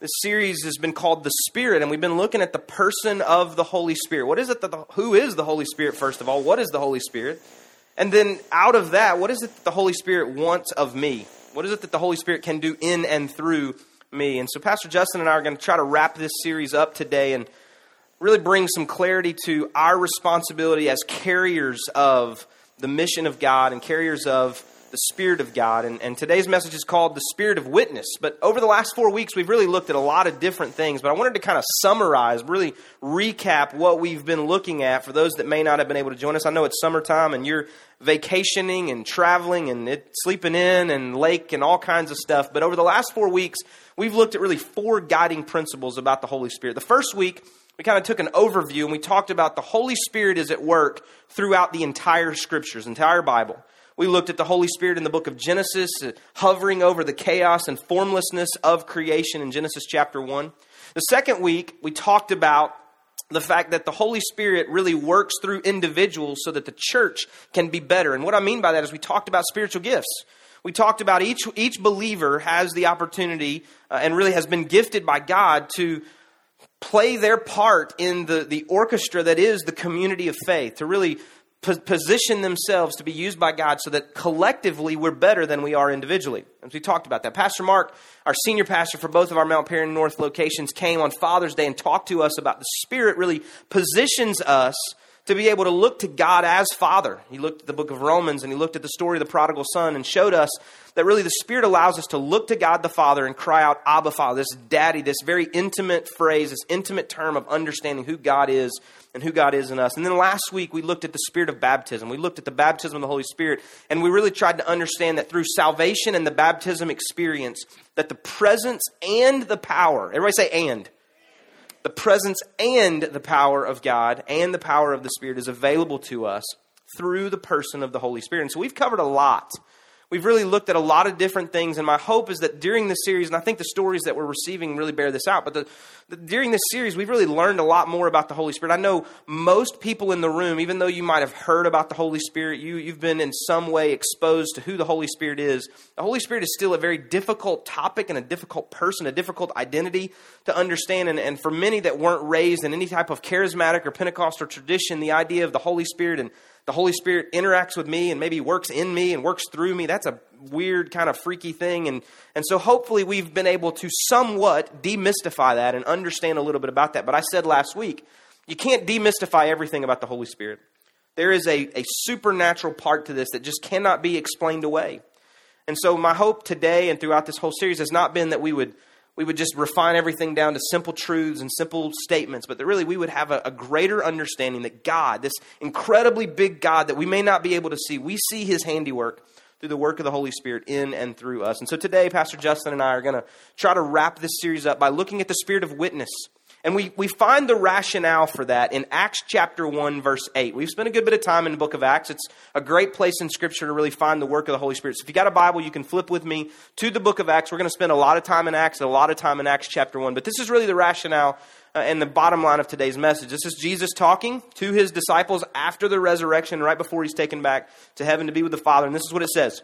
this series has been called The Spirit, and we've been looking at the person of the Holy Spirit. What is it that the, who is the Holy Spirit, first of all? What is the Holy Spirit? And then out of that, what is it that the Holy Spirit wants of me? What is it that the Holy Spirit can do in and through me? And so, Pastor Justin and I are going to try to wrap this series up today and really bring some clarity to our responsibility as carriers of the mission of God and carriers of the Spirit of God. And, and, today's message is called the Spirit of Witness. But over the last four weeks, we've really looked at a lot of different things. But I wanted to kind of summarize, really recap what we've been looking at for those that may not have been able to join us. I know it's summertime and you're vacationing and traveling and it, sleeping in and lake and all kinds of stuff. But over the last four weeks, we've looked at really four guiding principles about the Holy Spirit. The first week, we kind of took an overview and we talked about the Holy Spirit is at work throughout the entire scriptures, entire Bible. We looked at the Holy Spirit in the book of Genesis, uh, hovering over the chaos and formlessness of creation in Genesis chapter 1. The second week, we talked about the fact that the Holy Spirit really works through individuals so that the church can be better. And what I mean by that is we talked about spiritual gifts. We talked about each, each believer has the opportunity uh, and really has been gifted by God to play their part in the, the orchestra that is the community of faith, to really position themselves to be used by God so that collectively we're better than we are individually. As we talked about that. Pastor Mark, our senior pastor for both of our Mount Paran North locations, came on Father's Day and talked to us about the Spirit really positions us to be able to look to God as Father. He looked at the book of Romans and he looked at the story of the prodigal son and showed us that really the Spirit allows us to look to God the Father and cry out, Abba Father, this daddy, this very intimate phrase, this intimate term of understanding who God is and who God is in us. And then last week we looked at the spirit of baptism. We looked at the baptism of the Holy Spirit, and we really tried to understand that through salvation and the baptism experience, that the presence and the power, everybody say and. The presence and the power of God and the power of the Spirit is available to us through the person of the Holy Spirit. And so we've covered a lot We've really looked at a lot of different things, and my hope is that during this series, and I think the stories that we're receiving really bear this out, but the, the, during this series, we've really learned a lot more about the Holy Spirit. I know most people in the room, even though you might have heard about the Holy Spirit, you, you've been in some way exposed to who the Holy Spirit is. The Holy Spirit is still a very difficult topic and a difficult person, a difficult identity to understand. And, and for many that weren't raised in any type of charismatic or Pentecostal tradition, the idea of the Holy Spirit and the Holy Spirit interacts with me and maybe works in me and works through me. That's a weird, kind of freaky thing. And, and so hopefully we've been able to somewhat demystify that and understand a little bit about that. But I said last week, you can't demystify everything about the Holy Spirit. There is a, a supernatural part to this that just cannot be explained away. And so my hope today and throughout this whole series has not been that we would we would just refine everything down to simple truths and simple statements, but that really we would have a, a, greater understanding that God, this incredibly big God that we may not be able to see, we see his handiwork through the work of the Holy Spirit in and through us. And so today, Pastor Justin and I are going to try to wrap this series up by looking at the spirit of witness and we, we find the rationale for that in Acts chapter 1, verse 8. We've spent a good bit of time in the book of Acts. It's a great place in Scripture to really find the work of the Holy Spirit. So if you got a Bible, you can flip with me to the book of Acts. We're going to spend a lot of time in Acts a lot of time in Acts chapter 1. But this is really the rationale uh, and the bottom line of today's message. This is Jesus talking to his disciples after the resurrection, right before he's taken back to heaven to be with the Father. And this is what it says.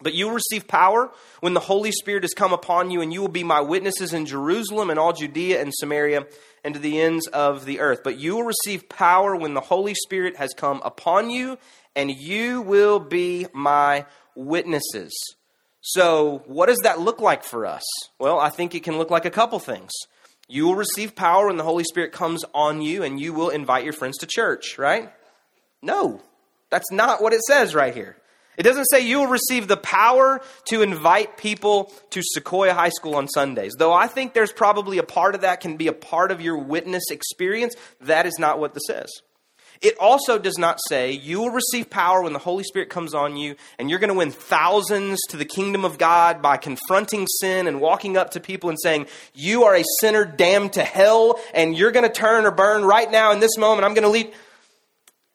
But you will receive power when the Holy Spirit has come upon you, and you will be my witnesses in Jerusalem and all Judea and Samaria and to the ends of the earth. But you will receive power when the Holy Spirit has come upon you, and you will be my witnesses. So, what does that look like for us? Well, I think it can look like a couple things. You will receive power when the Holy Spirit comes on you, and you will invite your friends to church, right? No, that's not what it says right here. It doesn't say you will receive the power to invite people to Sequoyah High School on Sundays. Though I think there's probably a part of that can be a part of your witness experience, that is not what this says. It also does not say you will receive power when the Holy Spirit comes on you and you're going to win thousands to the kingdom of God by confronting sin and walking up to people and saying, You are a sinner damned to hell and you're going to turn or burn right now in this moment. I'm going to lead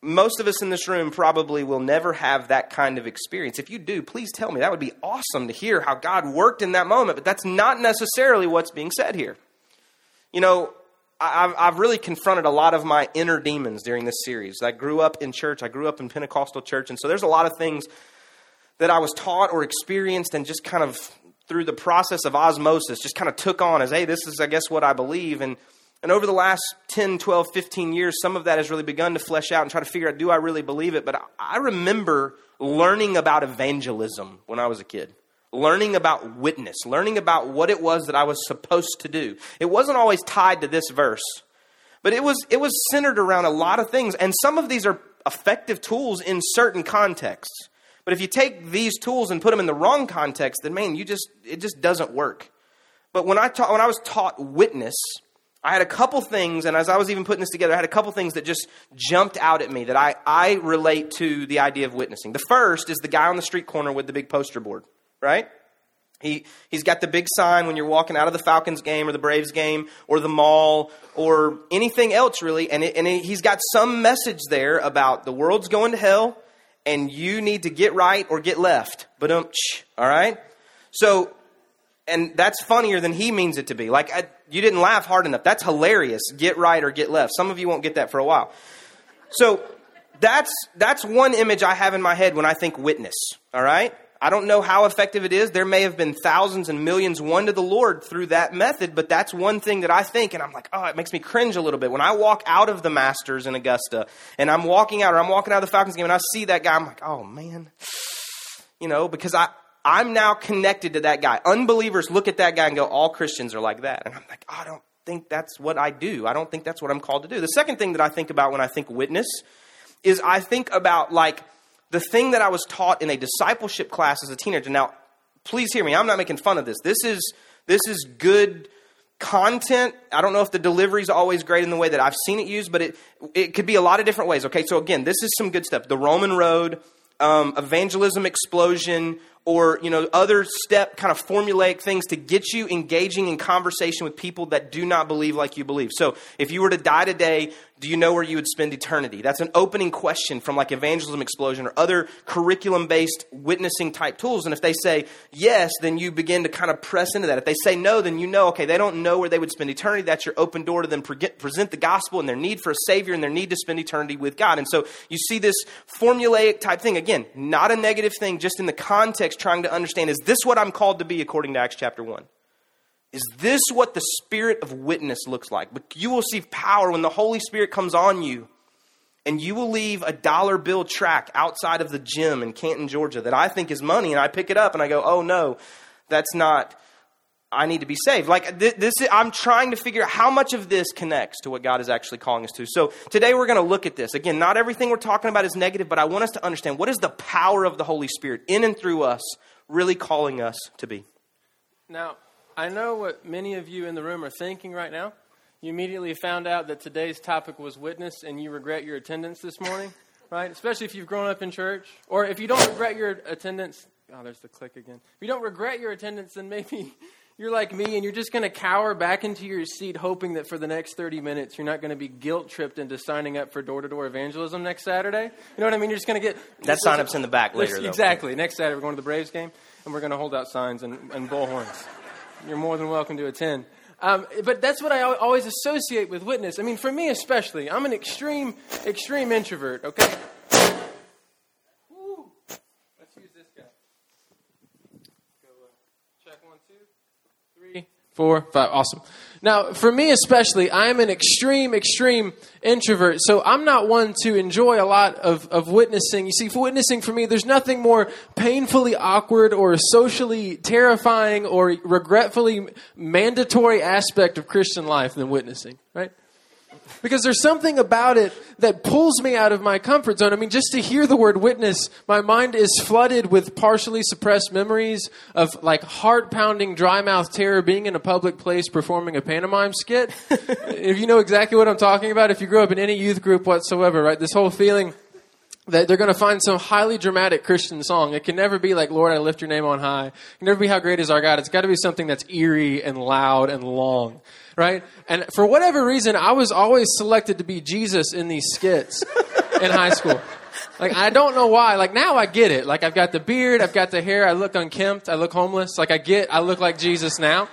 most of us in this room probably will never have that kind of experience. If you do, please tell me. That would be awesome to hear how God worked in that moment, but that's not necessarily what's being said here. You know, I've, really confronted a lot of my inner demons during this series. I grew up in church, I grew up in Pentecostal church, and so there's a lot of things that I was taught or experienced and just kind of through the process of osmosis, just kind of took on as, hey, this is, I guess, what I believe. And, and over the last 10, 12, 15 years, some of that has really begun to flesh out and try to figure out, do I really believe it? But I, remember learning about evangelism when I was a kid learning about witness, learning about what it was that I was supposed to do. It wasn't always tied to this verse, but it was it was centered around a lot of things, and some of these are effective tools in certain contexts. But if you take these tools and put them in the wrong context, then man, you just it just doesn't work. But when I taught when I was taught witness, I had a couple things, and as I was even putting this together, I had a couple things that just jumped out at me that I, I relate to the idea of witnessing. The first is the guy on the street corner with the big poster board, right? He, he's got the big sign when you're walking out of the Falcons game or the Braves game or the mall or anything else, really. And, it, and it, he's got some message there about the world's going to hell and you need to get right or get left. But um, all right? So, and that's funnier than he means it to be. Like, I, you didn't laugh hard enough. That's hilarious. Get right or get left. Some of you won't get that for a while. So, that's, that's one image I have in my head when I think witness. All right? I don't know how effective it is. There may have been thousands and millions won to the Lord through that method, but that's one thing that I think, and I'm like, oh, it makes me cringe a little bit. When I walk out of the Masters in Augusta and I'm walking out or I'm walking out of the Falcons game and I see that guy, I'm like, oh man. You know, because I, I'm now connected to that guy. Unbelievers look at that guy and go, all Christians are like that. And I'm like, oh, I don't think that's what I do. I don't think that's what I'm called to do. The second thing that I think about when I think witness is I think about like the thing that I was taught in a discipleship class as a teenager. Now, please hear me. I'm not making fun of this. This is this is good content. I don't know if the delivery is always great in the way that I've seen it used, but it it could be a lot of different ways. Okay, so again, this is some good stuff. The Roman Road, um, evangelism explosion, or you know other step kind of formulaic things to get you engaging in conversation with people that do not believe like you believe. So if you were to die today do you know where you would spend eternity? That's an opening question from like evangelism explosion or other curriculum based witnessing type tools. And if they say yes then you begin to kind of press into that. If they say no then you know okay they don't know where they would spend eternity. That's your open door to them present the gospel and their need for a savior and their need to spend eternity with god. And so you see this formulaic type thing. Again not a negative thing just in the context context trying to understand is this what I'm called to be according to Acts chapter 1? Is this what the spirit of witness looks like? But you will see power when the Holy Spirit comes on you, and you will leave a dollar bill tract outside of the gym in Canton, Georgia, that I think is money, and I pick it up and I go, oh no, that's not. I need to be saved. Like this, this I'm trying to figure out how much of this connects to what God is actually calling us to. So today we're going to look at this. Again, not everything we're talking about is negative, but I want us to understand what is the power of the Holy Spirit in and through us really calling us to be. Now, I know what many of you in the room are thinking right now. You immediately found out that today's topic was witness and you regret your attendance this morning, right? Especially if you've grown up in church. Or if you don't regret your attendance, oh, there's the click again. If you don't regret your attendance, then maybe you're like me and you're just going to cower back into your seat hoping that for the next 30 minutes you're not going to be guilt tripped into signing up for door to door evangelism next Saturday. You know what I mean? You're just going to get. That sign up's in the back later, though. Exactly. Next Saturday, we're going to the Braves game and we're going to hold out signs and, and bullhorns. You're more than welcome to attend. Um, but that's what I always associate with witness. I mean, for me especially, I'm an extreme, extreme introvert, okay? Four, five. Awesome. Now, for me especially, I'm an extreme, extreme introvert. So I'm not one to enjoy a lot of, of witnessing. You see, for witnessing for me, there's nothing more painfully awkward or socially terrifying or regretfully mandatory aspect of Christian life than witnessing, right? Because there's something about it that pulls me out of my comfort zone. I mean, just to hear the word witness, my mind is flooded with partially suppressed memories of like heart pounding, dry mouth terror being in a public place performing a pantomime skit. if you know exactly what I'm talking about, if you grew up in any youth group whatsoever, right? This whole feeling that they're going to find some highly dramatic Christian song. It can never be like, Lord, I lift your name on high. It can never be how great is our God. It's got to be something that's eerie and loud and long right? And for whatever reason, I was always selected to be Jesus in these skits in high school. Like I don't know why. Like now I get it. Like I've got the beard, I've got the hair, I look unkempt, I look homeless. Like I get I look like Jesus now.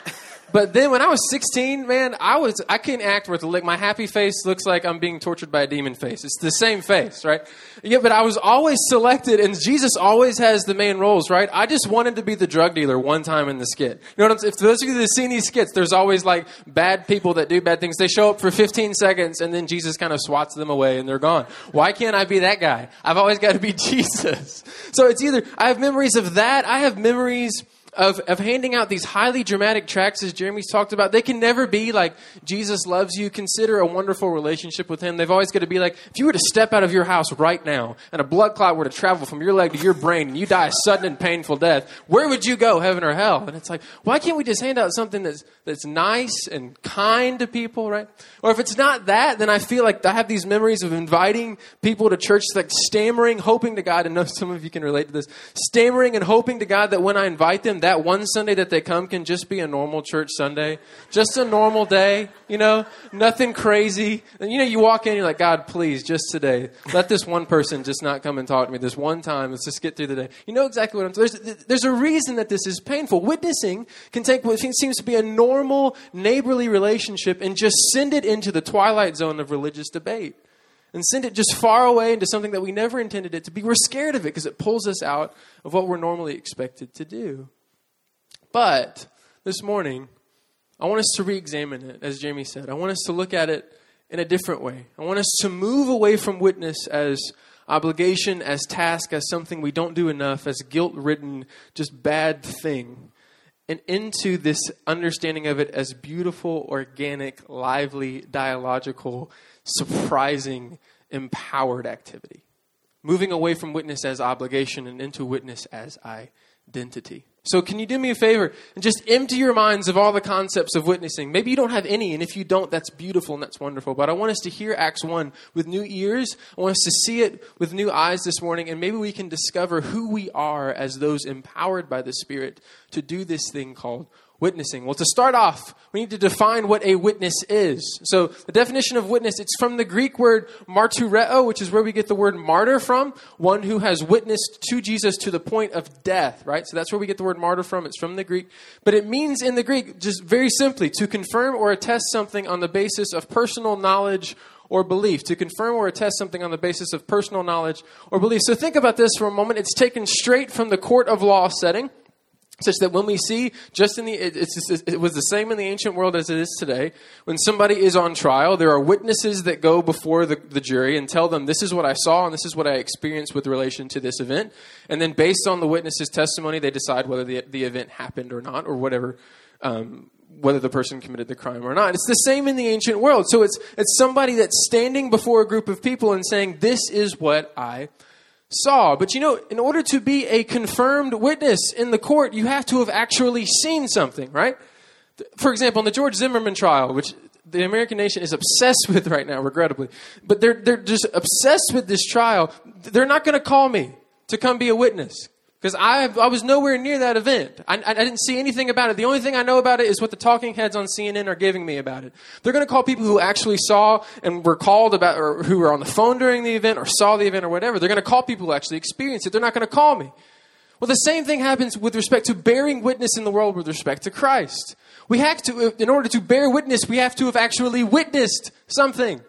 But then when I was 16, man, I was I couldn't act worth a lick. My happy face looks like I'm being tortured by a demon face. It's the same face, right? Yeah, but I was always selected, and Jesus always has the main roles, right? I just wanted to be the drug dealer one time in the skit. You know what I'm saying? If those of you that have seen these skits, there's always like bad people that do bad things. They show up for 15 seconds, and then Jesus kind of swats them away, and they're gone. Why can't I be that guy? I've always got to be Jesus. So it's either I have memories of that. I have memories of, of handing out these highly dramatic tracts, as Jeremy's talked about, they can never be like, Jesus loves you, consider a wonderful relationship with him. They've always got to be like, if you were to step out of your house right now and a blood clot were to travel from your leg to your brain and you die a sudden and painful death, where would you go, heaven or hell? And it's like, why can't we just hand out something that's, that's nice and kind to people, right? Or if it's not that, then I feel like I have these memories of inviting people to church, like stammering, hoping to God, and know some of you can relate to this, stammering and hoping to God that when I invite them, that one Sunday that they come can just be a normal church Sunday, just a normal day, you know, nothing crazy. And you know, you walk in, you're like, God, please, just today, let this one person just not come and talk to me this one time. Let's just get through the day. You know exactly what I'm. There's there's a reason that this is painful. Witnessing can take what seems to be a normal neighborly relationship and just send it into the twilight zone of religious debate and send it just far away into something that we never intended it to be. We're scared of it because it pulls us out of what we're normally expected to do. But this morning, I want us to re examine it, as Jamie said. I want us to look at it in a different way. I want us to move away from witness as obligation, as task, as something we don't do enough, as guilt ridden, just bad thing, and into this understanding of it as beautiful, organic, lively, dialogical, surprising, empowered activity. Moving away from witness as obligation and into witness as identity. So, can you do me a favor and just empty your minds of all the concepts of witnessing? Maybe you don't have any, and if you don't, that's beautiful and that's wonderful. But I want us to hear Acts 1 with new ears. I want us to see it with new eyes this morning, and maybe we can discover who we are as those empowered by the Spirit to do this thing called witnessing? Well, to start off, we need to define what a witness is. So, the definition of witness, it's from the Greek word martureo, which is where we get the word martyr from, one who has witnessed to Jesus to the point of death, right? So that's where we get the word martyr from. It's from the Greek. But it means in the Greek, just very simply, to confirm or attest something on the basis of personal knowledge or belief, to confirm or attest something on the basis of personal knowledge or belief. So think about this for a moment. It's taken straight from the court of law setting such that when we see just in the it, it, was the same in the ancient world as it is today when somebody is on trial there are witnesses that go before the, the jury and tell them this is what i saw and this is what i experienced with relation to this event and then based on the witness's testimony they decide whether the, the event happened or not or whatever um, whether the person committed the crime or not. It's the same in the ancient world. So it's it's somebody that's standing before a group of people and saying, "This is what I saw. But you know, in order to be a confirmed witness in the court, you have to have actually seen something, right? For example, in the George Zimmerman trial, which the American nation is obsessed with right now, regrettably, but they're, they're just obsessed with this trial. They're not going to call me to come be a witness because I, I was nowhere near that event. I, I, didn't see anything about it. The only thing I know about it is what the talking heads on CNN are giving me about it. They're going to call people who actually saw and were called about, or who were on the phone during the event, or saw the event, or whatever. They're going to call people who actually experienced it. They're not going to call me. Well, the same thing happens with respect to bearing witness in the world with respect to Christ. We have to, in order to bear witness, we have to have actually witnessed something.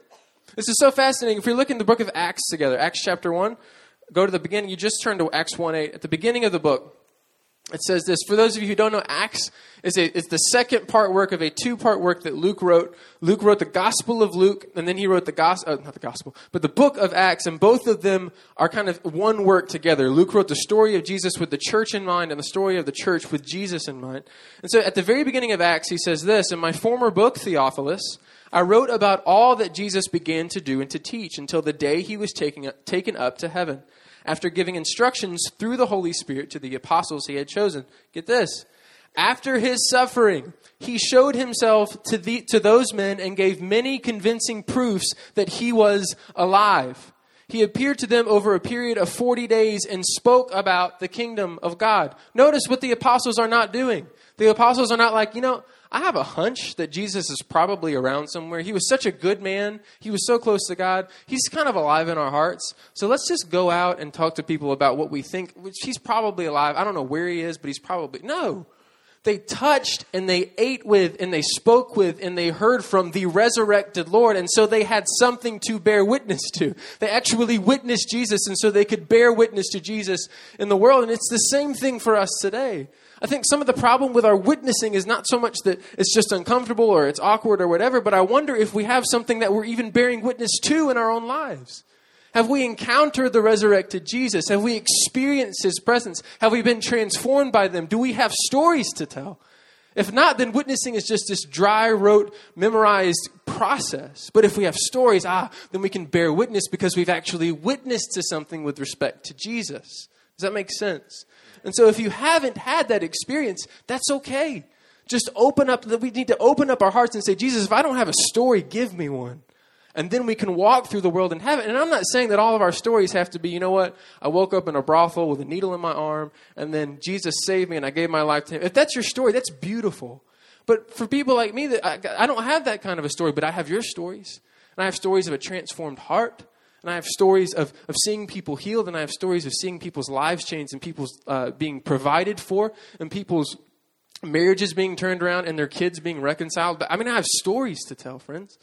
This is so fascinating. If we look in the book of Acts together, Acts chapter 1, go to the beginning. You just turned to Acts 1 8. At the beginning of the book, it says this. For those of you who don't know, Acts is a, it's the second part work of a two part work that Luke wrote. Luke wrote the Gospel of Luke, and then he wrote the Gospel, uh, not the Gospel, but the book of Acts, and both of them are kind of one work together. Luke wrote the story of Jesus with the church in mind, and the story of the church with Jesus in mind. And so at the very beginning of Acts, he says this In my former book, Theophilus, I wrote about all that Jesus began to do and to teach until the day he was taken up to heaven after giving instructions through the Holy Spirit to the apostles he had chosen. Get this. After his suffering, he showed himself to, the, to those men and gave many convincing proofs that he was alive. He appeared to them over a period of 40 days and spoke about the kingdom of God. Notice what the apostles are not doing. The apostles are not like, you know, I have a hunch that Jesus is probably around somewhere. He was such a good man. He was so close to God. He's kind of alive in our hearts. So let's just go out and talk to people about what we think. He's probably alive. I don't know where he is, but he's probably no. They touched and they ate with and they spoke with and they heard from the resurrected Lord. And so they had something to bear witness to. They actually witnessed Jesus and so they could bear witness to Jesus in the world. And it's the same thing for us today. I think some of the problem with our witnessing is not so much that it's just uncomfortable or it's awkward or whatever, but I wonder if we have something that we're even bearing witness to in our own lives. Have we encountered the resurrected Jesus? Have we experienced his presence? Have we been transformed by them? Do we have stories to tell? If not, then witnessing is just this dry, rote, memorized process. But if we have stories, ah, then we can bear witness because we've actually witnessed to something with respect to Jesus. Does that make sense? And so if you haven't had that experience, that's okay. Just open up, that we need to open up our hearts and say, Jesus, if I don't have a story, give me one and then we can walk through the world and have it. And I'm not saying that all of our stories have to be, you know what, I woke up in a brothel with a needle in my arm, and then Jesus saved me and I gave my life to him. If that's your story, that's beautiful. But for people like me, that I, I don't have that kind of a story, but I have your stories. And I have stories of a transformed heart. And I have stories of, of seeing people healed, and I have stories of seeing people's lives changed and people's uh, being provided for, and people's marriages being turned around, and their kids being reconciled. But I mean, I have stories to tell, friends.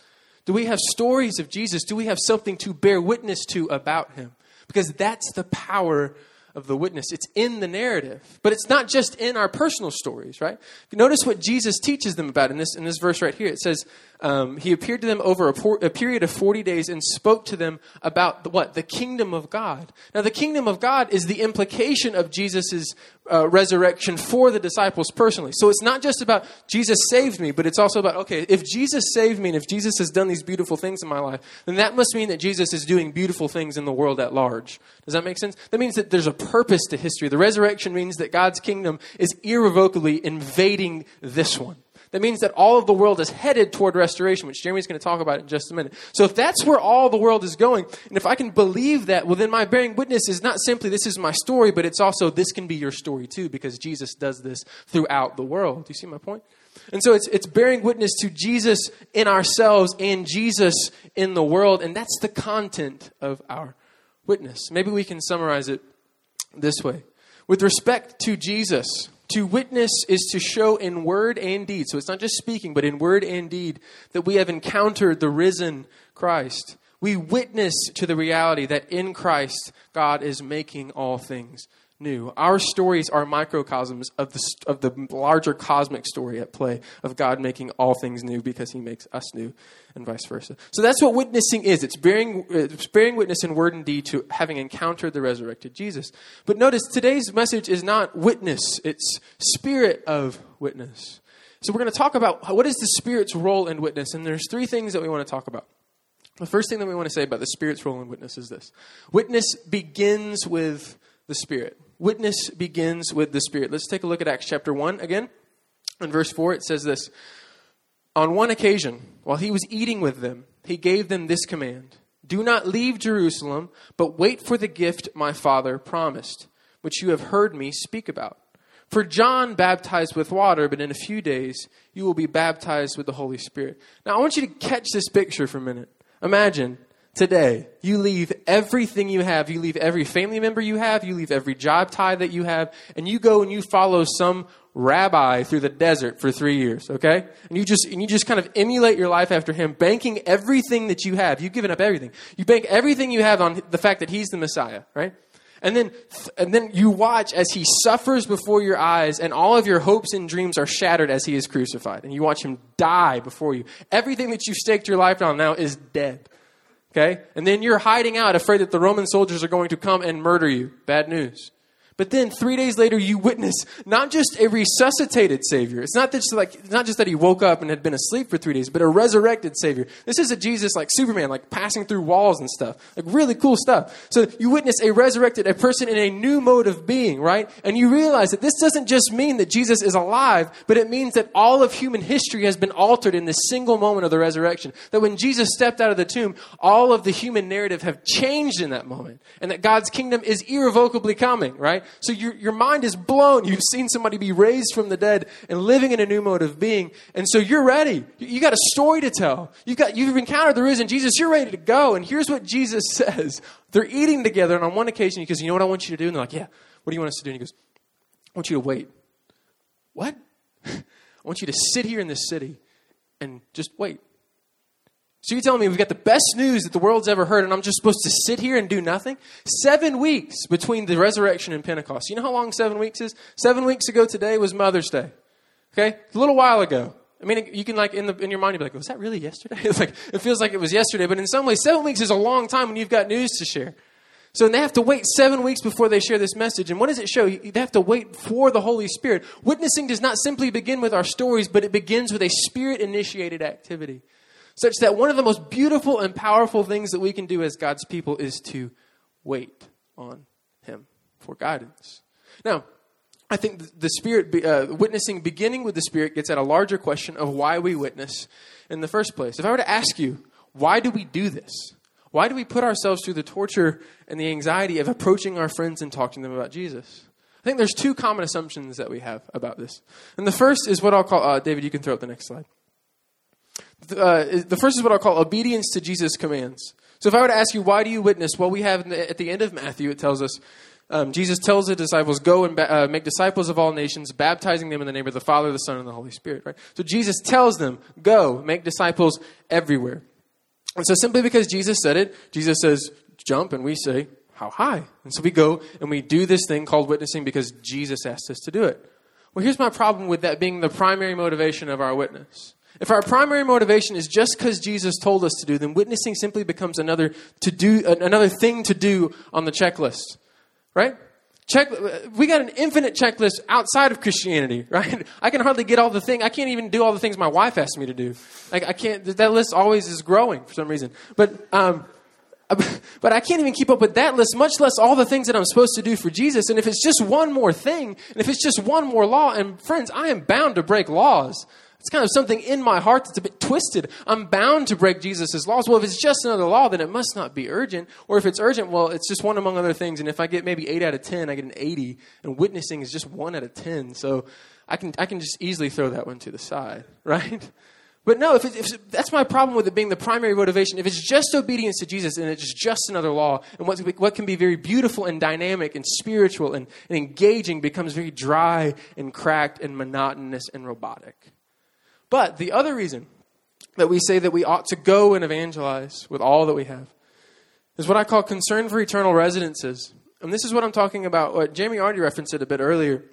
Do we have stories of Jesus? Do we have something to bear witness to about him? Because that's the power of the witness. It's in the narrative, but it's not just in our personal stories, right? Notice what Jesus teaches them about in this in this verse right here. It says, um, "He appeared to them over a, por- a, period of forty days and spoke to them about the, what the kingdom of God." Now, the kingdom of God is the implication of Jesus's uh, resurrection for the disciples personally. So it's not just about Jesus saved me, but it's also about, okay, if Jesus saved me and if Jesus has done these beautiful things in my life, then that must mean that Jesus is doing beautiful things in the world at large. Does that make sense? That means that there's a purpose to history. The resurrection means that God's kingdom is irrevocably invading this one. That means that all of the world is headed toward restoration, which Jeremy's going to talk about in just a minute. So if that's where all the world is going, and if I can believe that, well, then my bearing witness is not simply this is my story, but it's also this can be your story too, because Jesus does this throughout the world. Do you see my point? And so it's, it's bearing witness to Jesus in ourselves and Jesus in the world, and that's the content of our witness. Maybe we can summarize it this way. With respect to Jesus, to witness is to show in word and deed. So it's not just speaking, but in word and deed that we have encountered the risen Christ. We witness to the reality that in Christ, God is making all things new. Our stories are microcosms of the, of the larger cosmic story at play of God making all things new because he makes us new and vice versa. So that's what witnessing is. It's bearing, it's bearing witness in word and deed to having encountered the resurrected Jesus. But notice today's message is not witness, it's spirit of witness. So we're going to talk about what is the Spirit's role in witness, and there's three things that we want to talk about. The first thing that we want to say about the Spirit's role in witness is this witness begins with the Spirit. Witness begins with the Spirit. Let's take a look at Acts chapter 1 again. In verse 4, it says this On one occasion, while he was eating with them, he gave them this command Do not leave Jerusalem, but wait for the gift my Father promised, which you have heard me speak about. For John baptized with water, but in a few days you will be baptized with the Holy Spirit. Now, I want you to catch this picture for a minute. Imagine today, you leave everything you have. You leave every family member you have. You leave every job tie that you have. And you go and you follow some rabbi through the desert for three years, okay? And you just, and you just kind of emulate your life after him, banking everything that you have. You've given up everything. You bank everything you have on the fact that he's the Messiah, right? And then, and then you watch as he suffers before your eyes, and all of your hopes and dreams are shattered as he is crucified. And you watch him die before you. Everything that you staked your life on now is dead. Okay? And then you're hiding out, afraid that the Roman soldiers are going to come and murder you. Bad news. But then three days later, you witness not just a resuscitated Savior. It's not just like it's not just that he woke up and had been asleep for three days, but a resurrected Savior. This is a Jesus like Superman, like passing through walls and stuff, like really cool stuff. So you witness a resurrected, a person in a new mode of being, right? And you realize that this doesn't just mean that Jesus is alive, but it means that all of human history has been altered in this single moment of the resurrection. That when Jesus stepped out of the tomb, all of the human narrative have changed in that moment, and that God's kingdom is irrevocably coming, right? So your, your mind is blown. You've seen somebody be raised from the dead and living in a new mode of being. And so you're ready. You got a story to tell. You've, got, you've encountered the risen Jesus. You're ready to go. And here's what Jesus says. They're eating together. And on one occasion, he goes, You know what I want you to do? And they're like, Yeah. What do you want us to do? And he goes, I want you to wait. What? I want you to sit here in this city and just wait. So you're telling me we've got the best news that the world's ever heard, and I'm just supposed to sit here and do nothing? Seven weeks between the resurrection and Pentecost. You know how long seven weeks is? Seven weeks ago today was Mother's Day. Okay? A little while ago. I mean, you can like in the in your mind, you'd be like, oh, "Was that really yesterday?" It's like it feels like it was yesterday, but in some ways, seven weeks is a long time when you've got news to share. So they have to wait seven weeks before they share this message. And what does it show? They have to wait for the Holy Spirit. Witnessing does not simply begin with our stories, but it begins with a spirit initiated activity. Such that one of the most beautiful and powerful things that we can do as God's people is to wait on Him for guidance. Now, I think the Spirit, uh, witnessing beginning with the Spirit, gets at a larger question of why we witness in the first place. If I were to ask you, why do we do this? Why do we put ourselves through the torture and the anxiety of approaching our friends and talking to them about Jesus? I think there's two common assumptions that we have about this. And the first is what I'll call, uh, David, you can throw up the next slide. The, uh, the first is what I'll call obedience to Jesus' commands. So if I were to ask you, why do you witness? Well, we have at the end of Matthew, it tells us um, Jesus tells the disciples, "Go and ba- uh, make disciples of all nations, baptizing them in the name of the Father, the Son, and the Holy Spirit." Right. So Jesus tells them, "Go make disciples everywhere." And so simply because Jesus said it, Jesus says, "Jump," and we say, "How high?" And so we go and we do this thing called witnessing because Jesus asked us to do it. Well, here's my problem with that being the primary motivation of our witness. If our primary motivation is just because Jesus told us to do, then witnessing simply becomes another to do, another thing to do on the checklist right? Check, we got an infinite checklist outside of Christianity, right? I can hardly get all the things. I can't even do all the things my wife asks me to do. Like I can't. That list always is growing for some reason. But um, but I can't even keep up with that list, much less all the things that I'm supposed to do for Jesus. And if it's just one more thing, and if it's just one more law, and friends, I am bound to break laws. It's kind of something in my heart that's a bit twisted. I'm bound to break Jesus' laws. Well, if it's just another law, then it must not be urgent. Or if it's urgent, well, it's just one among other things. And if I get maybe 8 out of 10, I get an 80. And witnessing is just 1 out of 10. So I can, I can just easily throw that one to the side, right? But no, if, it, if that's my problem with it being the primary motivation. If it's just obedience to Jesus and it's just another law, and what, what can be very beautiful and dynamic and spiritual and, and engaging becomes very dry and cracked and monotonous and robotic. But the other reason that we say that we ought to go and evangelize with all that we have is what I call concern for eternal residences. And this is what I'm talking about. What Jamie already referenced it a bit earlier,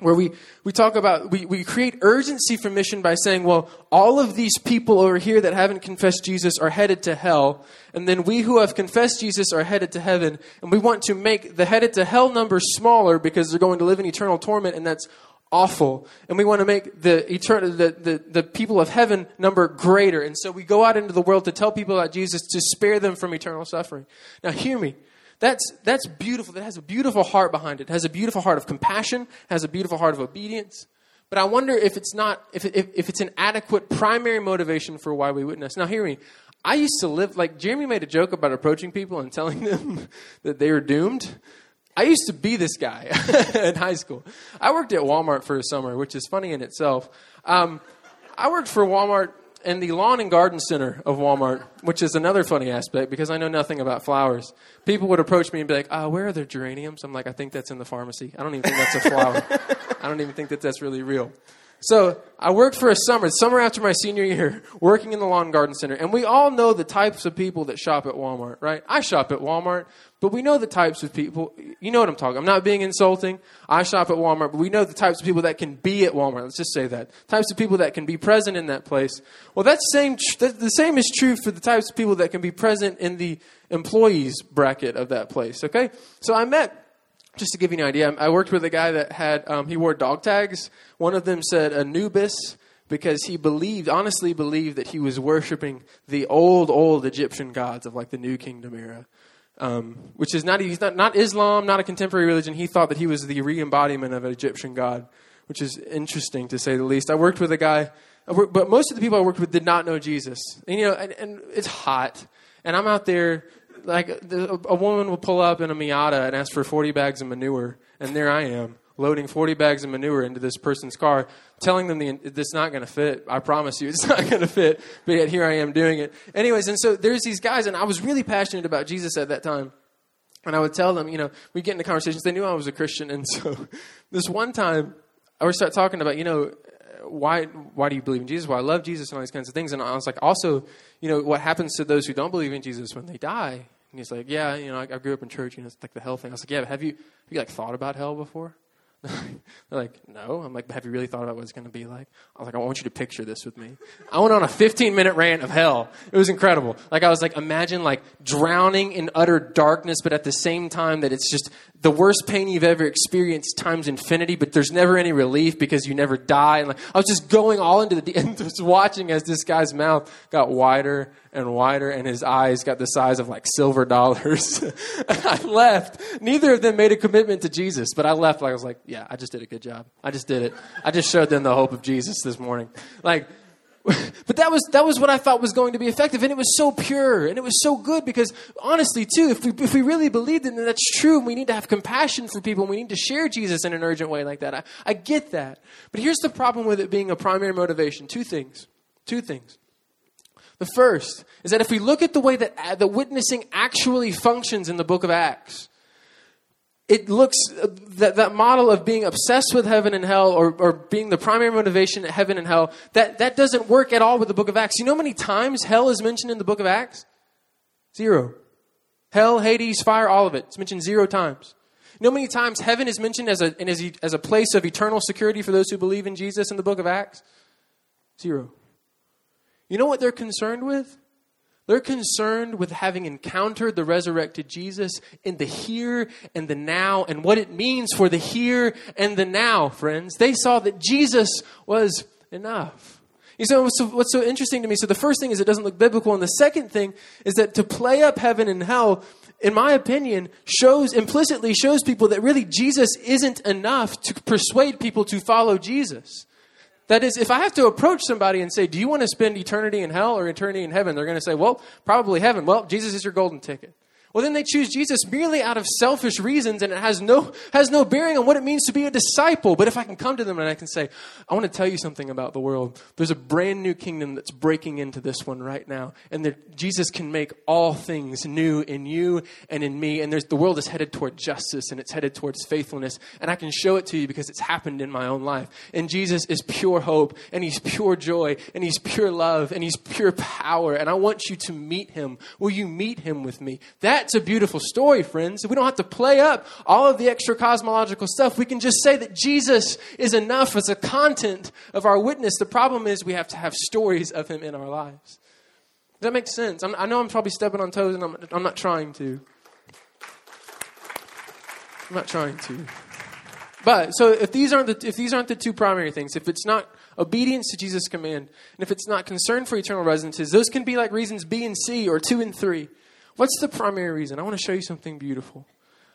where we, we talk about, we, we create urgency for mission by saying, well, all of these people over here that haven't confessed Jesus are headed to hell. And then we who have confessed Jesus are headed to heaven. And we want to make the headed to hell number smaller because they're going to live in eternal torment. And that's awful. And we want to make the, eternal, the, the, the people of heaven number greater. And so we go out into the world to tell people about Jesus to spare them from eternal suffering. Now, hear me. That's, that's beautiful. That has a beautiful heart behind it. it. has a beautiful heart of compassion, has a beautiful heart of obedience. But I wonder if it's not, if, if, if it's an adequate primary motivation for why we witness. Now, hear me. I used to live, like, Jeremy made a joke about approaching people and telling them that they were doomed. I used to be this guy in high school. I worked at Walmart for a summer, which is funny in itself. Um, I worked for Walmart in the lawn and garden center of Walmart, which is another funny aspect because I know nothing about flowers. People would approach me and be like, oh, where are the geraniums? I'm like, I think that's in the pharmacy. I don't even think that's a flower. I don't even think that that's really real. So I worked for a summer, summer after my senior year, working in the lawn garden center. And we all know the types of people that shop at Walmart, right? I shop at Walmart, but we know the types of people. You know what I'm talking. I'm not being insulting. I shop at Walmart, but we know the types of people that can be at Walmart. Let's just say that types of people that can be present in that place. Well, that's same. The same is true for the types of people that can be present in the employees bracket of that place. Okay, so I met just to give you an idea, I worked with a guy that had um, he wore dog tags. One of them said Anubis because he believed, honestly believed that he was worshiping the old, old Egyptian gods of like the New Kingdom era um, which is not he's not not Islam, not a contemporary religion. He thought that he was the re-embodiment of an Egyptian god, which is interesting to say the least. I worked with a guy, but most of the people I worked with did not know Jesus. And you know, and, and it's hot, and I'm out there like the, a woman will pull up in a Miata and ask for 40 bags of manure, and there I am loading 40 bags of manure into this person's car, telling them the, it's not going to fit. I promise you, it's not going to fit. But yet here I am doing it. Anyways, and so there's these guys, and I was really passionate about Jesus at that time. And I would tell them, you know, we get into conversations. They knew I was a Christian. And so this one time, I would start talking about, you know, why why do you believe in Jesus? Well, I love Jesus and all these kinds of things. And I was like, also, you know, what happens to those who don't believe in Jesus when they die? And he's like, yeah, you know, I, I grew up in church. You know, it's like the hell thing. I was like, yeah, have you have you like thought about hell before? They're like, no. I'm like, have you really thought about what it's going to be like? I was like, I want you to picture this with me. I went on a 15 minute rant of hell. It was incredible. Like, I was like, imagine like drowning in utter darkness, but at the same time that it's just the worst pain you've ever experienced times infinity, but there's never any relief because you never die. And like, I was just going all into the, and just watching as this guy's mouth got wider and wider and his eyes got the size of like silver dollars. I left. Neither of them made a commitment to Jesus, but I left like I was like, yeah, I just did a good job. I just did it. I just showed them the hope of Jesus this morning. Like, but that was that was what I thought was going to be effective, and it was so pure and it was so good because honestly, too, if we if we really believed it, then that's true. We need to have compassion for people. and We need to share Jesus in an urgent way like that. I, I get that, but here's the problem with it being a primary motivation: two things, two things. The first is that if we look at the way that the witnessing actually functions in the book of Acts, it looks uh, that that model of being obsessed with heaven and hell or, or being the primary motivation at heaven and hell that, that doesn't work at all with the book of acts. You know how many times hell is mentioned in the book of acts? Zero. Hell hades fire all of it. It's mentioned zero times. You know how many times heaven is mentioned as a, as, a, as a place of eternal security for those who believe in jesus in the book of acts? Zero. You know what they're concerned with they're concerned with having encountered the resurrected Jesus in the here and the now and what it means for the here and the now, friends. They saw that Jesus was enough. You know, so, what's so interesting to me? So, the first thing is it doesn't look biblical. And the second thing is that to play up heaven and hell, in my opinion, shows implicitly shows people that really Jesus isn't enough to persuade people to follow Jesus. That is, if I have to approach somebody and say, Do you want to spend eternity in hell or eternity in heaven? They're going to say, Well, probably heaven. Well, Jesus is your golden ticket. Well, then they choose Jesus merely out of selfish reasons, and it has no, has no bearing on what it means to be a disciple. But if I can come to them and I can say, I want to tell you something about the world, there's a brand new kingdom that's breaking into this one right now, and that Jesus can make all things new in you and in me, and there's, the world is headed toward justice and it's headed towards faithfulness, and I can show it to you because it's happened in my own life. And Jesus is pure hope, and He's pure joy, and He's pure love, and He's pure power, and I want you to meet Him. Will you meet Him with me? That that's a beautiful story, friends. We don't have to play up all of the extra cosmological stuff. We can just say that Jesus is enough as a content of our witness. The problem is we have to have stories of him in our lives. Does that make sense? I'm, i know I'm probably stepping on toes, and I'm, I'm not trying to. I'm not trying to. But so if these aren't the if these aren't the two primary things, if it's not obedience to Jesus' command, and if it's not concern for eternal residences, those can be like reasons B and C or two and three. What's the primary reason? I want to show you something beautiful.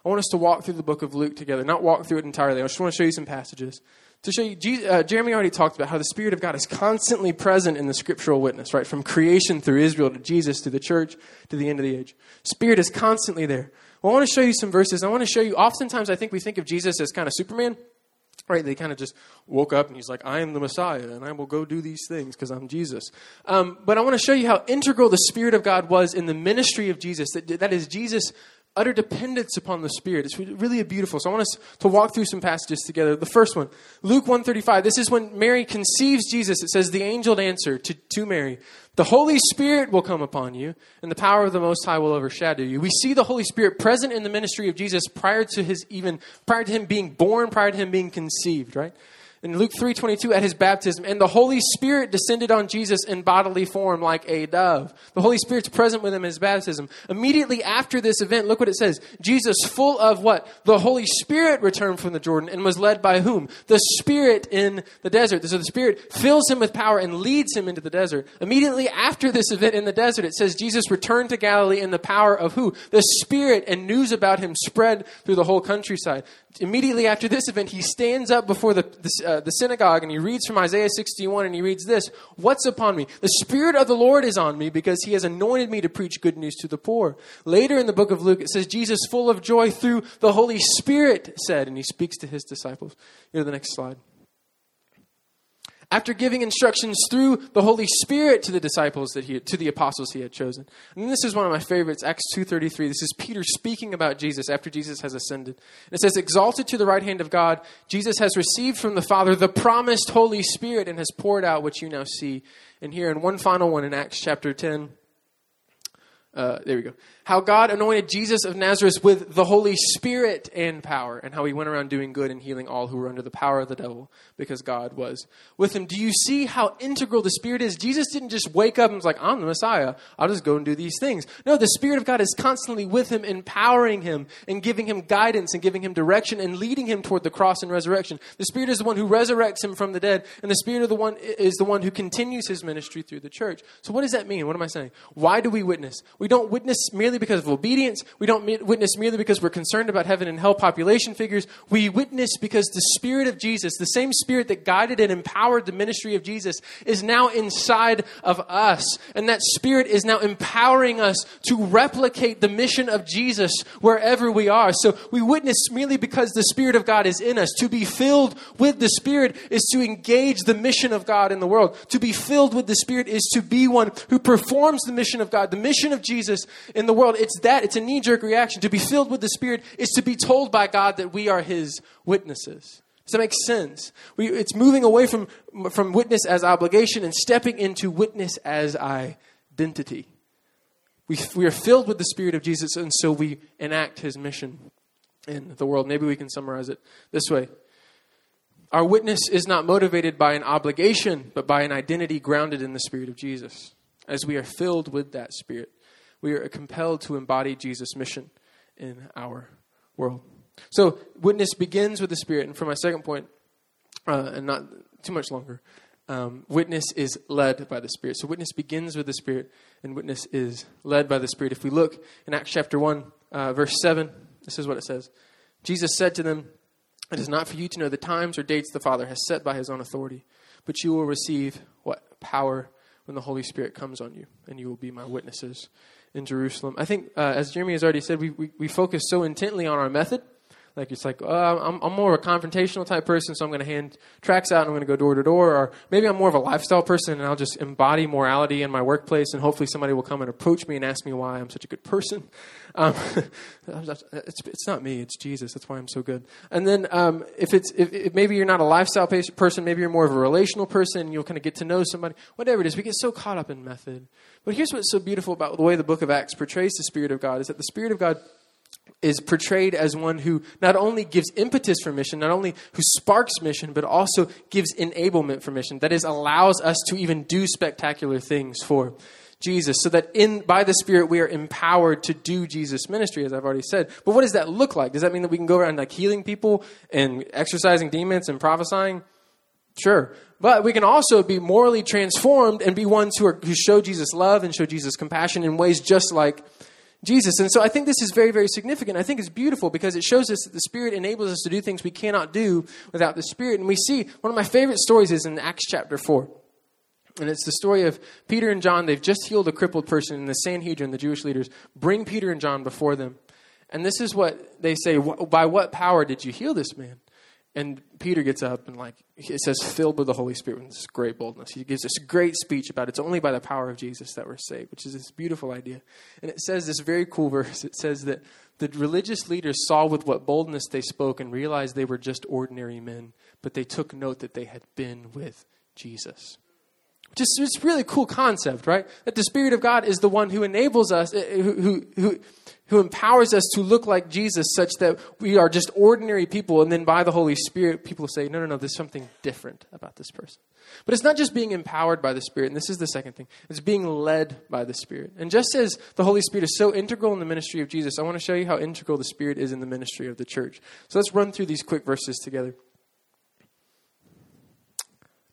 I want us to walk through the book of Luke together, not walk through it entirely. I just want to show you some passages. To show you, uh, Jeremy already talked about how the Spirit of God is constantly present in the scriptural witness, right? From creation through Israel to Jesus to the church to the end of the age. Spirit is constantly there. Well, I want to show you some verses. I want to show you, oftentimes I think we think of Jesus as kind of Superman. Right, they kind of just woke up and he's like, I am the Messiah and I will go do these things because I'm Jesus. Um, but I want to show you how integral the Spirit of God was in the ministry of Jesus. That, that is, Jesus' utter dependence upon the Spirit. It's really beautiful. So I want us to walk through some passages together. The first one, Luke 135. This is when Mary conceives Jesus. It says, the angel answered to, to Mary, the Holy Spirit will come upon you, and the power of the Most High will overshadow you. We see the Holy Spirit present in the ministry of Jesus prior to his even prior to him being born, prior to him being conceived, right? In Luke 3:22 at his baptism and the Holy Spirit descended on Jesus in bodily form like a dove. The Holy Spirit's present with him in his baptism. Immediately after this event, look what it says. Jesus full of what? The Holy Spirit returned from the Jordan and was led by whom? The Spirit in the desert. So the Spirit fills him with power and leads him into the desert. Immediately after this event in the desert, it says Jesus returned to Galilee in the power of who? The Spirit and news about him spread through the whole countryside immediately after this event, he stands up before the, the, uh, the, synagogue and he reads from Isaiah 61 and he reads this What's upon me? The Spirit of the Lord is on me because he has anointed me to preach good news to the poor. Later in the book of Luke, it says, Jesus, full of joy through the Holy Spirit, said, and he speaks to his disciples. Go to the next slide. After giving instructions through the Holy Spirit to the disciples that he to the apostles he had chosen. And this is one of my favorites, Acts 2:33. This is Peter speaking about Jesus after Jesus has ascended. And it says, "Exalted to the right hand of God, Jesus has received from the Father the promised Holy Spirit and has poured out what you now see and hear." And one final one in Acts chapter 10. Uh, there we go how God anointed Jesus of Nazareth with the Holy Spirit and power, and how he went around doing good and healing all who were under the power of the devil, because God was with him. Do you see how integral the Spirit is? Jesus didn't just wake up and was like, I'm the Messiah. I'll just go and do these things. No, the Spirit of God is constantly with him, empowering him and giving him guidance and giving him direction and leading him toward the cross and resurrection. The Spirit is the one who resurrects him from the dead, and the Spirit of the one is the one who continues his ministry through the church. So what does that mean? What am I saying? Why do we witness? We don't witness merely because of obedience. We don't witness merely because we're concerned about heaven and hell population figures. We witness because the Spirit of Jesus, the same Spirit that guided and empowered the ministry of Jesus, is now inside of us. And that Spirit is now empowering us to replicate the mission of Jesus wherever we are. So we witness merely because the Spirit of God is in us. To be filled with the Spirit is to engage the mission of God in the world. To be filled with the Spirit is to be one who performs the mission of God, the mission of Jesus in the world world, it's that. It's a knee jerk reaction. To be filled with the Spirit is to be told by God that we are His witnesses. Does that make sense? We, it's moving away from, from witness as obligation and stepping into witness as identity. We, we are filled with the Spirit of Jesus, and so we enact His mission in the world. Maybe we can summarize it this way Our witness is not motivated by an obligation, but by an identity grounded in the Spirit of Jesus. As we are filled with that Spirit, we are compelled to embody Jesus' mission in our world. So, witness begins with the Spirit. And for my second point, uh, and not too much longer, um, witness is led by the Spirit. So, witness begins with the Spirit, and witness is led by the Spirit. If we look in Acts chapter 1, uh, verse 7, this is what it says Jesus said to them, It is not for you to know the times or dates the Father has set by his own authority, but you will receive what? Power when the Holy Spirit comes on you, and you will be my witnesses in Jerusalem. I think, uh, as Jeremy has already said, we, we, we focus so intently on our method. Like it's like uh, I'm, I'm more of a confrontational type person, so I'm going to hand tracts out and I'm going to go door to door. Or maybe I'm more of a lifestyle person and I'll just embody morality in my workplace, and hopefully somebody will come and approach me and ask me why I'm such a good person. Um, it's, it's not me, it's Jesus. That's why I'm so good. And then um, if it's if, if, maybe you're not a lifestyle person, maybe you're more of a relational person. You'll kind of get to know somebody. Whatever it is, we get so caught up in method. But here's what's so beautiful about the way the Book of Acts portrays the Spirit of God: is that the Spirit of God is portrayed as one who not only gives impetus for mission, not only who sparks mission, but also gives enablement for mission. That is, allows us to even do spectacular things for Jesus, so that in by the Spirit we are empowered to do Jesus' ministry, as I've already said. But what does that look like? Does that mean that we can go around like healing people and exorcising demons and prophesying? Sure. But we can also be morally transformed and be ones who, are, who show Jesus love and show Jesus compassion in ways just like Jesus. And so I think this is very, very significant. I think it's beautiful because it shows us that the Spirit enables us to do things we cannot do without the Spirit. And we see one of my favorite stories is in Acts chapter 4. And it's the story of Peter and John. They've just healed a crippled person, and the Sanhedrin, the Jewish leaders, bring Peter and John before them. And this is what they say By what power did you heal this man? And Peter gets up and like it says, filled with the Holy Spirit with this great boldness. He gives this great speech about it's only by the power of Jesus that we're saved, which is this beautiful idea. And it says this very cool verse. It says that the religious leaders saw with what boldness they spoke and realized they were just ordinary men, but they took note that they had been with Jesus. Just it's really cool concept, right? That the Spirit of God is the one who enables us, uh, who, who, who, who empowers us to look like Jesus such that we are just ordinary people. And then by the Holy Spirit, people say, no, no, no, there's something different about this person. But it's not just being empowered by the Spirit. And this is the second thing it's being led by the Spirit. And just as the Holy Spirit is so integral in the ministry of Jesus, I want to show you how integral the Spirit is in the ministry of the church. So let's run through these quick verses together.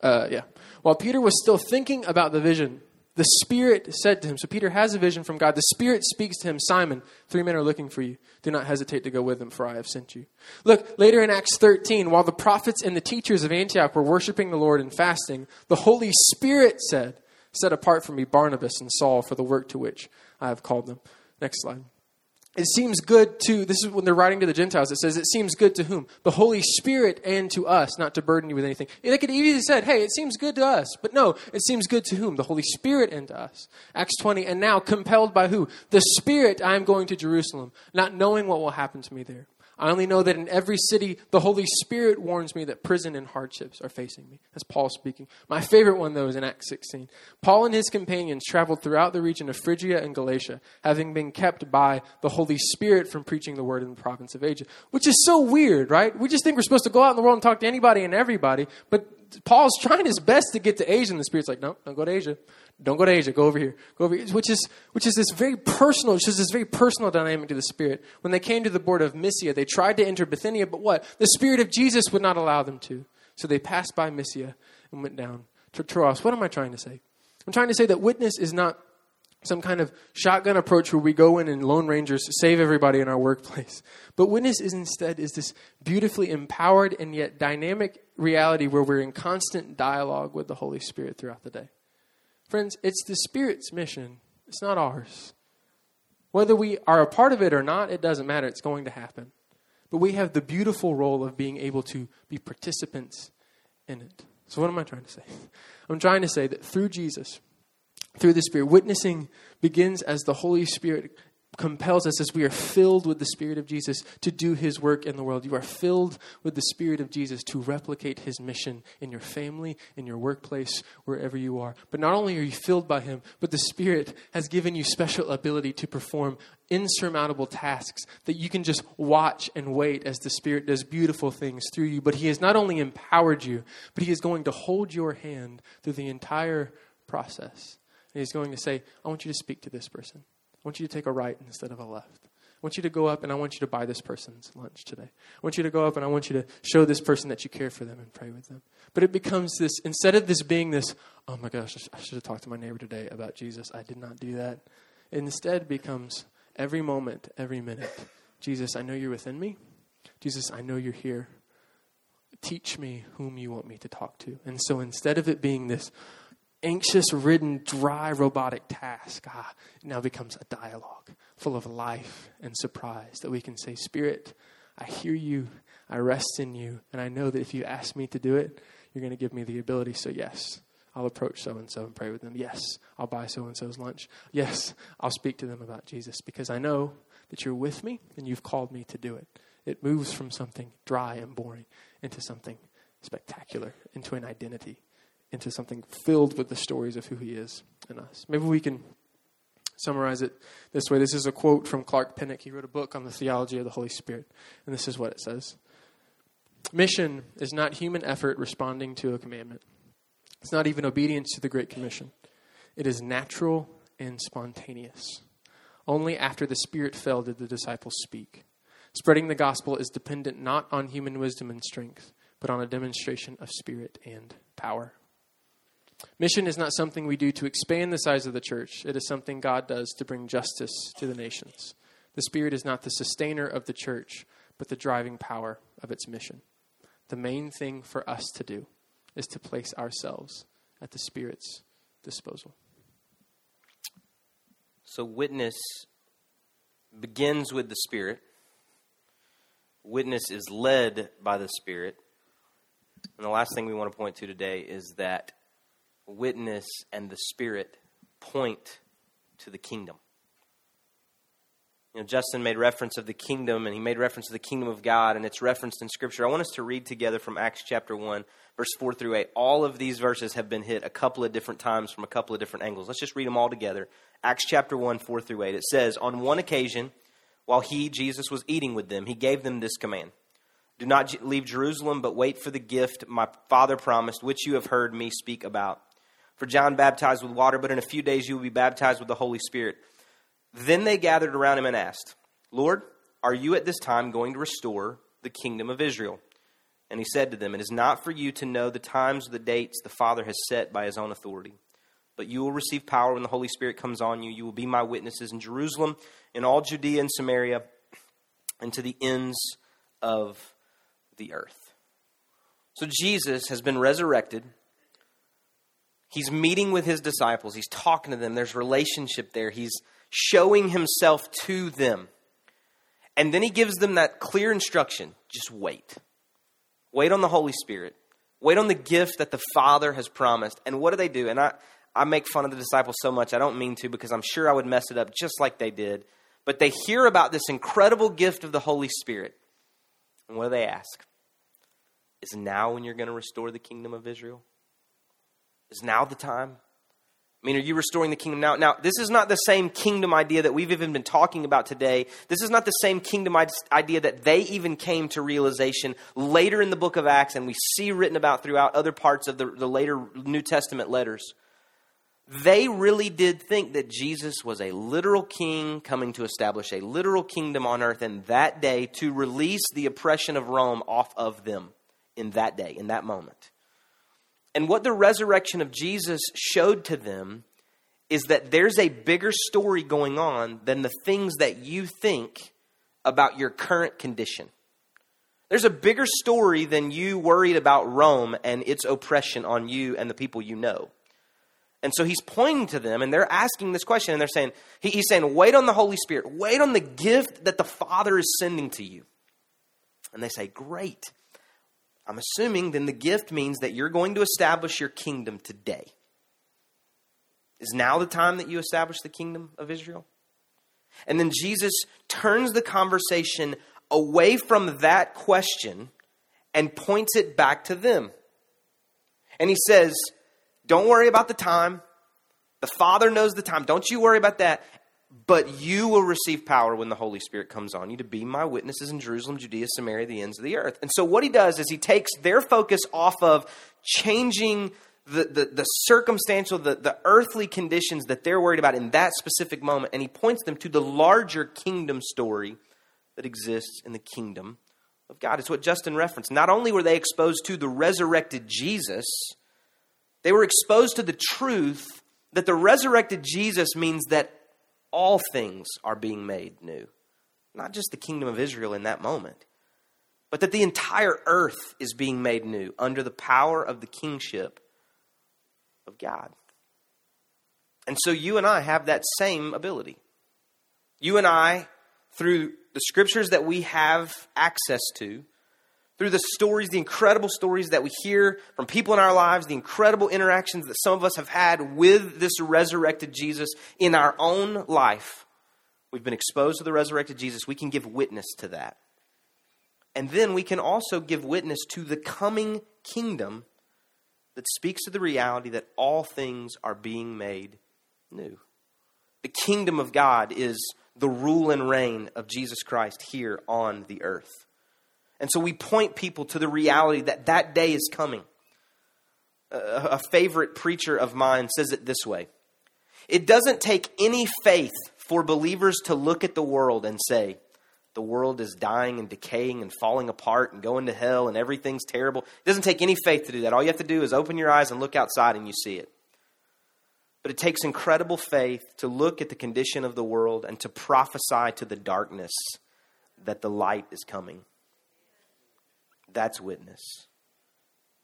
Uh, yeah. While Peter was still thinking about the vision, the Spirit said to him, so Peter has a vision from God. The Spirit speaks to him, Simon, three men are looking for you. Do not hesitate to go with them, for I have sent you. Look, later in Acts 13, while the prophets and the teachers of Antioch were worshiping the Lord and fasting, the Holy Spirit said, Set apart for me Barnabas and Saul for the work to which I have called them. Next slide. It seems good to this is when they're writing to the gentiles it says it seems good to whom? The holy spirit and to us not to burden you with anything. They could easily said hey it seems good to us. But no it seems good to whom? The holy spirit and to us. Acts 20 and now compelled by who? The spirit i am going to jerusalem not knowing what will happen to me there I only know that in every city, the Holy Spirit warns me that prison and hardships are facing me. That's Paul speaking. My favorite one, though, is in Acts 16. Paul and his companions traveled throughout the region of Phrygia and Galatia, having been kept by the Holy Spirit from preaching the word in the province of Asia, which is so weird, right? We just think we're supposed to go out in the world and talk to anybody and everybody, but Paul's trying his best to get to Asia, and the Spirit's like, no, don't go to Asia. Don't go to Asia. Go over here. Go over here. Which is which is this very personal, which is this very personal dynamic to the Spirit. When they came to the border of Mysia, they tried to enter Bithynia, but what? The Spirit of Jesus would not allow them to. So they passed by Mysia and went down to Troas. What am I trying to say? I'm trying to say that witness is not some kind of shotgun approach where we go in and lone rangers save everybody in our workplace. But witness is instead is this beautifully empowered and yet dynamic reality where we're in constant dialogue with the Holy Spirit throughout the day. Friends, it's the Spirit's mission, it's not ours. Whether we are a part of it or not, it doesn't matter. It's going to happen. But we have the beautiful role of being able to be participants in it. So, what am I trying to say? I'm trying to say that through Jesus, through the Spirit, witnessing begins as the Holy Spirit compels us as we are filled with the Spirit of Jesus to do His work in the world. You are filled with the Spirit of Jesus to replicate His mission in your family, in your workplace, wherever you are. But not only are you filled by Him, but the Spirit has given you special ability to perform insurmountable tasks that you can just watch and wait as the Spirit does beautiful things through you. But He has not only empowered you, but He is going to hold your hand through the entire process. And He's going to say, I want you to speak to this person. I want you to take a right instead of a left. I want you to go up and I want you to buy this person's lunch today. I want you to go up and I want you to show this person that you care for them and pray with them. But it becomes this, instead of this being this, oh my gosh, I should have talked to my neighbor today about Jesus. I did not do that. It instead becomes every moment, every minute. Jesus, I know you're within me. Jesus, I know you're here. Teach me whom you want me to talk to. And so instead of it being this, anxious ridden, dry, robotic task ah, now becomes a dialogue full of life and surprise that we can say, Spirit, I hear you, I rest in you, and I know that if you ask me to do it, you're going to give me the ability. So, yes, I'll approach so and so and pray with them. Yes, I'll buy so and so's lunch. Yes, I'll speak to them about Jesus because I know that you're with me and you've called me to do it. It moves from something dry and boring into something spectacular, into an identity into something filled with the stories of who he is in us. Maybe we can summarize it this way. This is a quote from Clark Pinnock. He wrote a book on the theology of the Holy Spirit, and this is what it says Mission is not human effort responding to a commandment, it's not even obedience to the Great Commission. It is natural and spontaneous. Only after the Spirit fell did the disciples speak. Spreading the gospel is dependent not on human wisdom and strength, but on a demonstration of spirit and power. Mission is not something we do to expand the size of the church, it is something God does to bring justice to the nations. The Spirit is not the sustainer of the church, but the driving power of its mission. The main thing for us to do is to place ourselves at the Spirit's disposal. So, witness begins with the Spirit, witness is led by the Spirit. And the last thing we want to point to today is that witness and the Spirit point to the kingdom. You know, Justin made reference of the kingdom, and he made reference to the kingdom of God, and it's referenced in Scripture. I want us to read together from Acts chapter 1, verse 4 through 8. All of these verses have been hit a couple of different times from a couple of different angles. Let's just read them all together. Acts chapter 1, 4 through 8. It says, On one occasion, while he, Jesus, was eating with them, he gave them this command Do not leave Jerusalem, but wait for the gift my Father promised, which you have heard me speak about. For John baptized with water, but in a few days you will be baptized with the Holy Spirit. Then they gathered around him and asked, Lord, are you at this time going to restore the kingdom of Israel? And he said to them, It is not for you to know the times or the dates the Father has set by his own authority. But you will receive power when the Holy Spirit comes on you. You will be my witnesses in Jerusalem, in all Judea and Samaria, and to the ends of the earth. So Jesus has been resurrected. He's meeting with his disciples. He's talking to them. There's relationship there. He's showing himself to them. And then he gives them that clear instruction just wait. Wait on the Holy Spirit. Wait on the gift that the Father has promised. And what do they do? And I, I make fun of the disciples so much. I don't mean to because I'm sure I would mess it up just like they did. But they hear about this incredible gift of the Holy Spirit. And what do they ask? Is now when you're going to restore the kingdom of Israel? Is now the time? I mean, are you restoring the kingdom now? Now, this is not the same kingdom idea that we've even been talking about today. This is not the same kingdom idea that they even came to realization later in the book of Acts and we see written about throughout other parts of the, the later New Testament letters. They really did think that Jesus was a literal king coming to establish a literal kingdom on earth in that day to release the oppression of Rome off of them in that day, in that moment. And what the resurrection of Jesus showed to them is that there's a bigger story going on than the things that you think about your current condition. There's a bigger story than you worried about Rome and its oppression on you and the people you know. And so he's pointing to them and they're asking this question and they're saying, he's saying, wait on the Holy Spirit, wait on the gift that the Father is sending to you. And they say, great. I'm assuming then the gift means that you're going to establish your kingdom today. Is now the time that you establish the kingdom of Israel? And then Jesus turns the conversation away from that question and points it back to them. And he says, Don't worry about the time. The Father knows the time. Don't you worry about that. But you will receive power when the Holy Spirit comes on you to be my witnesses in Jerusalem, Judea, Samaria, the ends of the earth. And so, what he does is he takes their focus off of changing the, the, the circumstantial, the, the earthly conditions that they're worried about in that specific moment, and he points them to the larger kingdom story that exists in the kingdom of God. It's what Justin referenced. Not only were they exposed to the resurrected Jesus, they were exposed to the truth that the resurrected Jesus means that all things are being made new. Not just the kingdom of Israel in that moment, but that the entire earth is being made new under the power of the kingship of God. And so you and I have that same ability. You and I, through the scriptures that we have access to, through the stories, the incredible stories that we hear from people in our lives, the incredible interactions that some of us have had with this resurrected Jesus in our own life. We've been exposed to the resurrected Jesus. We can give witness to that. And then we can also give witness to the coming kingdom that speaks to the reality that all things are being made new. The kingdom of God is the rule and reign of Jesus Christ here on the earth. And so we point people to the reality that that day is coming. A, favorite preacher of mine says it this way It doesn't take any faith for believers to look at the world and say, the world is dying and decaying and falling apart and going to hell and everything's terrible. It doesn't take any faith to do that. All you have to do is open your eyes and look outside and you see it. But it takes incredible faith to look at the condition of the world and to prophesy to the darkness that the light is coming. That's witness.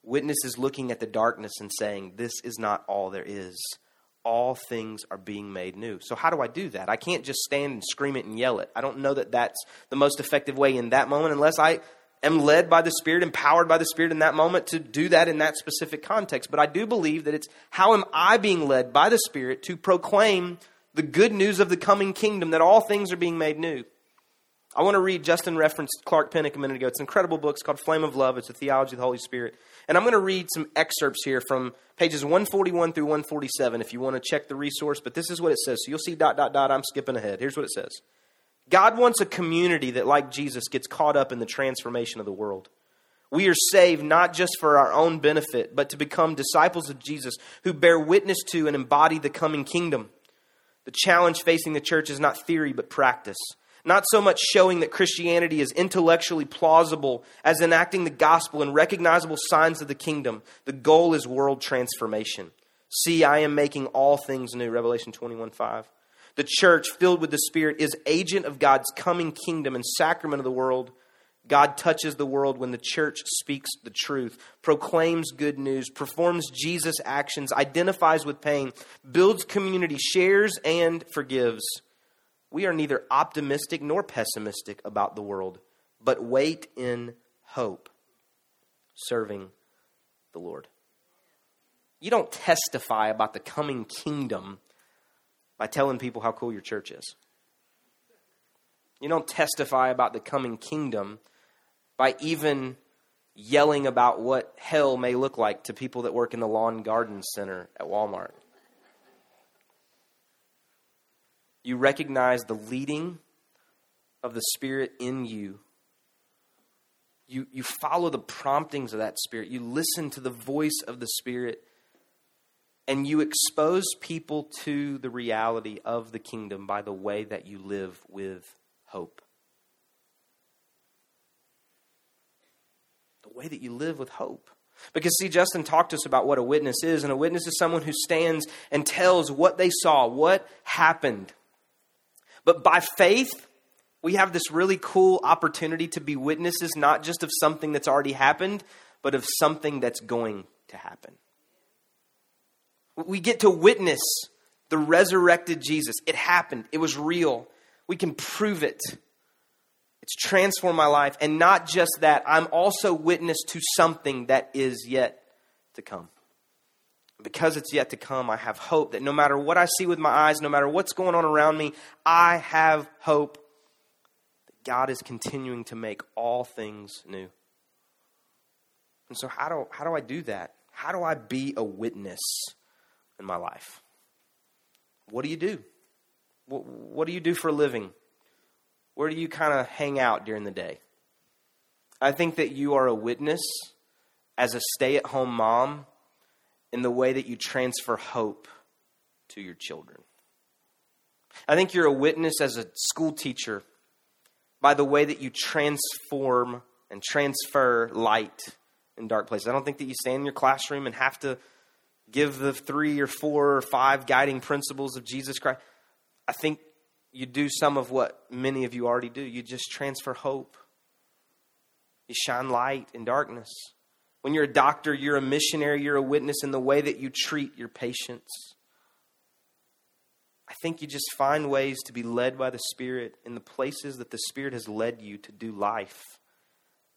Witness is looking at the darkness and saying, This is not all there is. All things are being made new. So, how do I do that? I can't just stand and scream it and yell it. I don't know that that's the most effective way in that moment unless I am led by the Spirit, empowered by the Spirit in that moment to do that in that specific context. But I do believe that it's how am I being led by the Spirit to proclaim the good news of the coming kingdom that all things are being made new? I want to read, Justin referenced Clark Pinnock a minute ago. It's an incredible book. It's called Flame of Love. It's a theology of the Holy Spirit. And I'm going to read some excerpts here from pages 141 through 147 if you want to check the resource. But this is what it says. So you'll see dot, dot, dot. I'm skipping ahead. Here's what it says God wants a community that, like Jesus, gets caught up in the transformation of the world. We are saved not just for our own benefit, but to become disciples of Jesus who bear witness to and embody the coming kingdom. The challenge facing the church is not theory, but practice. Not so much showing that Christianity is intellectually plausible as enacting the gospel and recognizable signs of the kingdom. The goal is world transformation. See, I am making all things new. Revelation 21 5. The church, filled with the Spirit, is agent of God's coming kingdom and sacrament of the world. God touches the world when the church speaks the truth, proclaims good news, performs Jesus' actions, identifies with pain, builds community, shares, and forgives. We are neither optimistic nor pessimistic about the world, but wait in hope, serving the Lord. You don't testify about the coming kingdom by telling people how cool your church is. You don't testify about the coming kingdom by even yelling about what hell may look like to people that work in the lawn garden center at Walmart. You recognize the leading of the Spirit in you. You, you follow the promptings of that Spirit. You listen to the voice of the Spirit. And you expose people to the reality of the kingdom by the way that you live with hope. The way that you live with hope. Because, see, Justin talked to us about what a witness is, and a witness is someone who stands and tells what they saw, what happened. But by faith, we have this really cool opportunity to be witnesses, not just of something that's already happened, but of something that's going to happen. We get to witness the resurrected Jesus. It happened, it was real. We can prove it. It's transformed my life. And not just that, I'm also witness to something that is yet to come. Because it's yet to come, I have hope that no matter what I see with my eyes, no matter what's going on around me, I have hope that God is continuing to make all things new. And so, how do, how do I do that? How do I be a witness in my life? What do you do? What, what do you do for a living? Where do you kind of hang out during the day? I think that you are a witness as a stay at home mom in the way that you transfer hope to your children. I think you're a witness as a school teacher by the way that you transform and transfer light in dark places. I don't think that you stand in your classroom and have to give the three or four or five guiding principles of Jesus Christ. I think you do some of what many of you already do. You just transfer hope. You shine light in darkness. When you're a doctor, you're a missionary, you're a witness in the way that you treat your patients. I think you just find ways to be led by the Spirit in the places that the Spirit has led you to do life,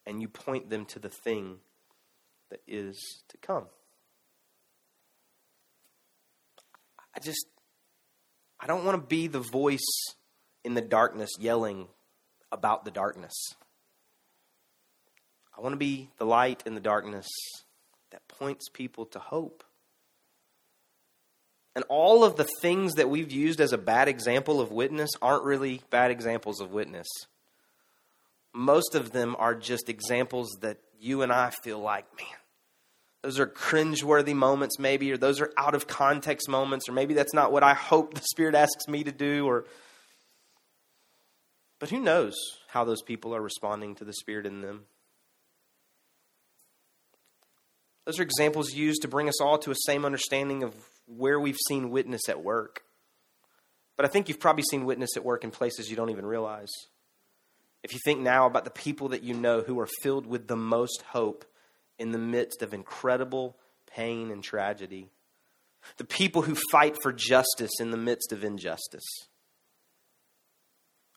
and you point them to the thing that is to come. I just, I don't want to be the voice in the darkness yelling about the darkness. I want to be the light in the darkness that points people to hope. And all of the things that we've used as a bad example of witness aren't really bad examples of witness. Most of them are just examples that you and I feel like, man, those are cringeworthy moments, maybe, or those are out of context moments, or maybe that's not what I hope the Spirit asks me to do, or but who knows how those people are responding to the Spirit in them? Those are examples used to bring us all to a same understanding of where we've seen witness at work. But I think you've probably seen witness at work in places you don't even realize. If you think now about the people that you know who are filled with the most hope in the midst of incredible pain and tragedy, the people who fight for justice in the midst of injustice,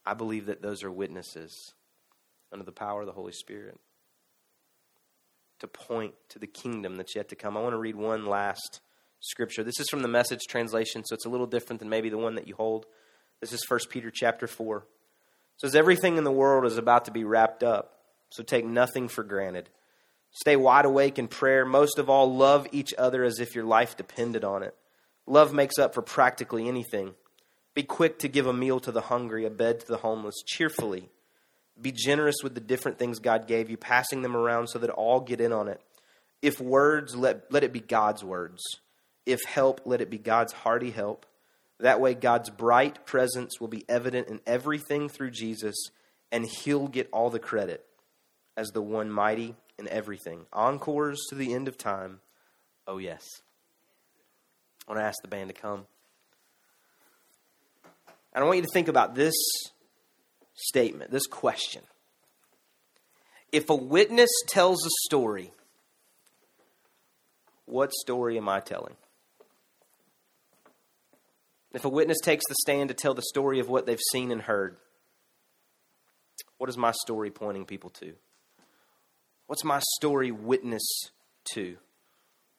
I believe that those are witnesses under the power of the Holy Spirit to point to the kingdom that's yet to come. I want to read one last scripture. This is from the message translation, so it's a little different than maybe the one that you hold. This is 1 Peter chapter 4. It says, Everything in the world is about to be wrapped up, so take nothing for granted. Stay wide awake in prayer. Most of all, love each other as if your life depended on it. Love makes up for practically anything. Be quick to give a meal to the hungry, a bed to the homeless, cheerfully be generous with the different things God gave you, passing them around so that all get in on it. If words, let, let it be God's words. If help, let it be God's hearty help. That way, God's bright presence will be evident in everything through Jesus, and He'll get all the credit as the one mighty in everything. Encores to the end of time. Oh, yes. I want to ask the band to come. And I want you to think about this statement, this question. If a witness tells a story, what story am I telling? If a witness takes the stand to tell the story of what they've seen and heard, what is my story pointing people to? What's my story witness to?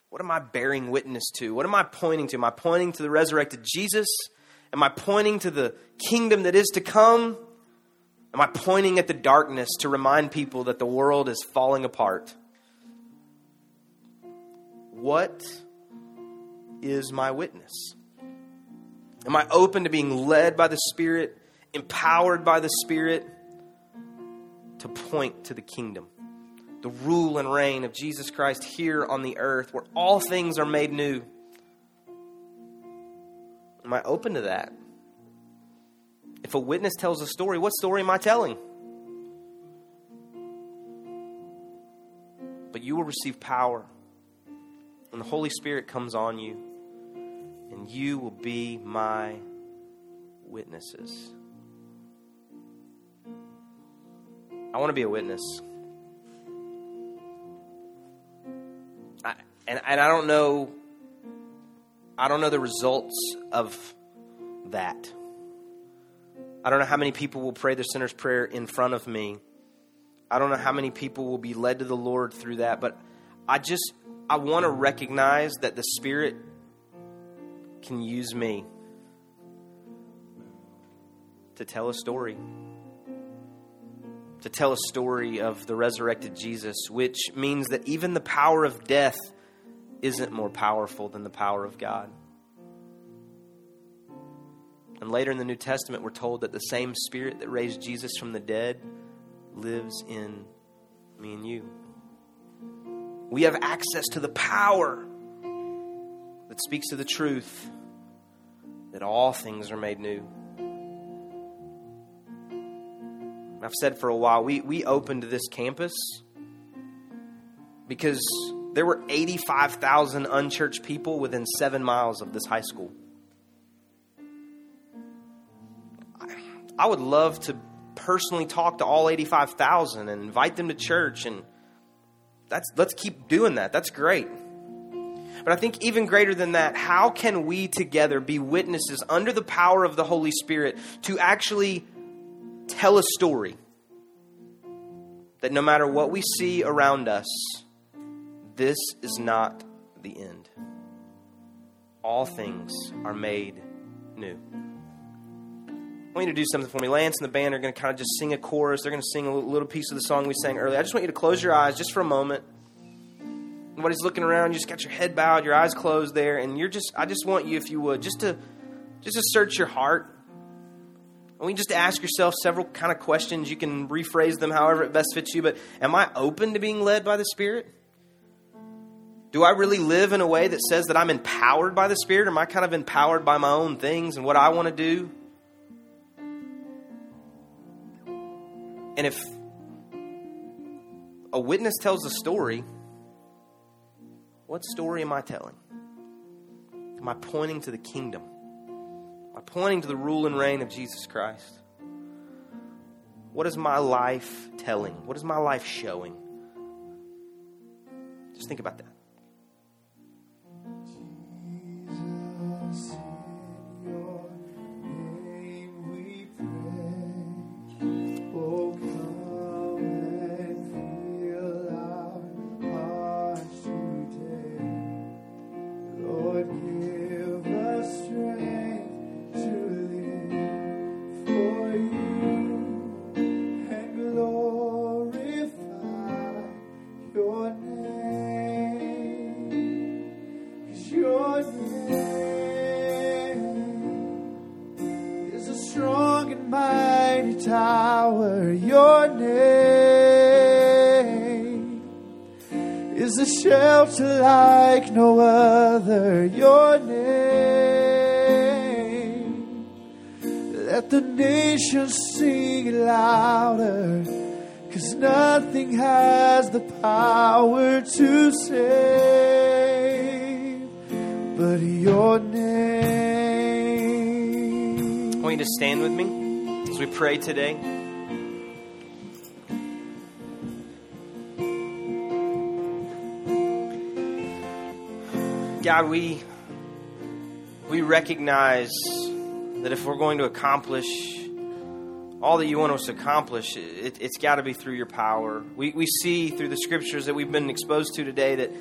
What am I bearing witness to? What am I pointing to? Am I pointing to the resurrected Jesus? Am I pointing to the kingdom that is to come? Am I pointing at the darkness to remind people that the world is falling apart? What is my witness? Am I open to being led by the Spirit, empowered by the Spirit to point to the kingdom? The rule and reign of Jesus Christ here on the earth where all things are made new. Am I open to that? If a witness tells a story, what story am I telling? But you will receive power when the Holy Spirit comes on you, and you will be my witnesses. I want to be a witness. I, and, and I don't know I don't know the results of that. I don't know how many people will pray the sinner's prayer in front of me. I don't know how many people will be led to the Lord through that, but I just I want to recognize that the Spirit can use me to tell a story. To tell a story of the resurrected Jesus, which means that even the power of death isn't more powerful than the power of God. And later in the New Testament, we're told that the same Spirit that raised Jesus from the dead lives in me and you. We have access to the power that speaks to the truth that all things are made new. I've said for a while, we, we opened this campus because there were 85,000 unchurched people within seven miles of this high school. I would love to personally talk to all 85,000 and invite them to church and that's let's keep doing that. That's great. But I think even greater than that, how can we together be witnesses under the power of the Holy Spirit to actually tell a story that no matter what we see around us, this is not the end. All things are made new. Want you to do something for me. Lance and the band are going to kind of just sing a chorus. They're going to sing a little piece of the song we sang earlier. I just want you to close your eyes just for a moment. Nobody's looking around. You just got your head bowed, your eyes closed there, and you're just. I just want you, if you would, just to, just to search your heart. I mean, just ask yourself several kind of questions. You can rephrase them however it best fits you. But am I open to being led by the Spirit? Do I really live in a way that says that I'm empowered by the Spirit? Or am I kind of empowered by my own things and what I want to do? And if a witness tells a story, what story am I telling? Am I pointing to the kingdom? Am I pointing to the rule and reign of Jesus Christ? What is my life telling? What is my life showing? Just think about that. Nothing has the power to save but your name. I want you to stand with me as we pray today. God, we we recognize that if we're going to accomplish all that you want us to accomplish, it, it's got to be through your power. We, we see through the scriptures that we've been exposed to today that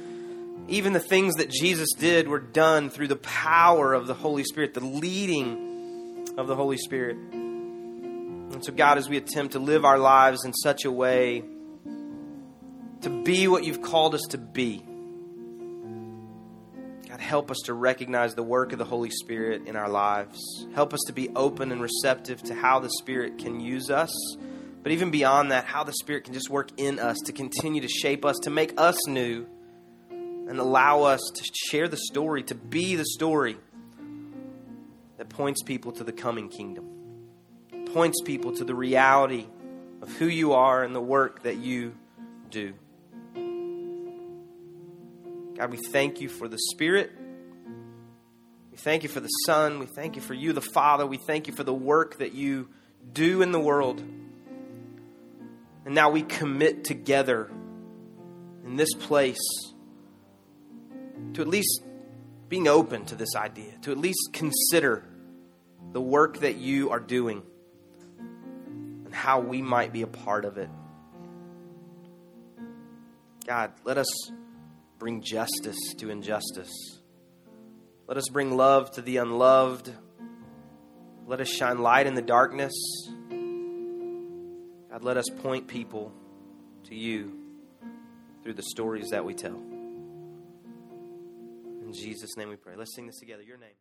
even the things that Jesus did were done through the power of the Holy Spirit, the leading of the Holy Spirit. And so, God, as we attempt to live our lives in such a way to be what you've called us to be, help us to recognize the work of the Holy Spirit in our lives. Help us to be open and receptive to how the Spirit can use us. But even beyond that, how the Spirit can just work in us to continue to shape us, to make us new, and allow us to share the story, to be the story that points people to the coming kingdom, points people to the reality of who you are and the work that you do. God, we thank you for the Spirit. We thank you for the Son. We thank you for you, the Father. We thank you for the work that you do in the world. And now we commit together in this place to at least being open to this idea, to at least consider the work that you are doing and how we might be a part of it. God, let us bring justice to injustice. Let us bring love to the unloved. Let us shine light in the darkness. God, let us point people to you through the stories that we tell. In Jesus' name we pray. Let's sing this together. Your name.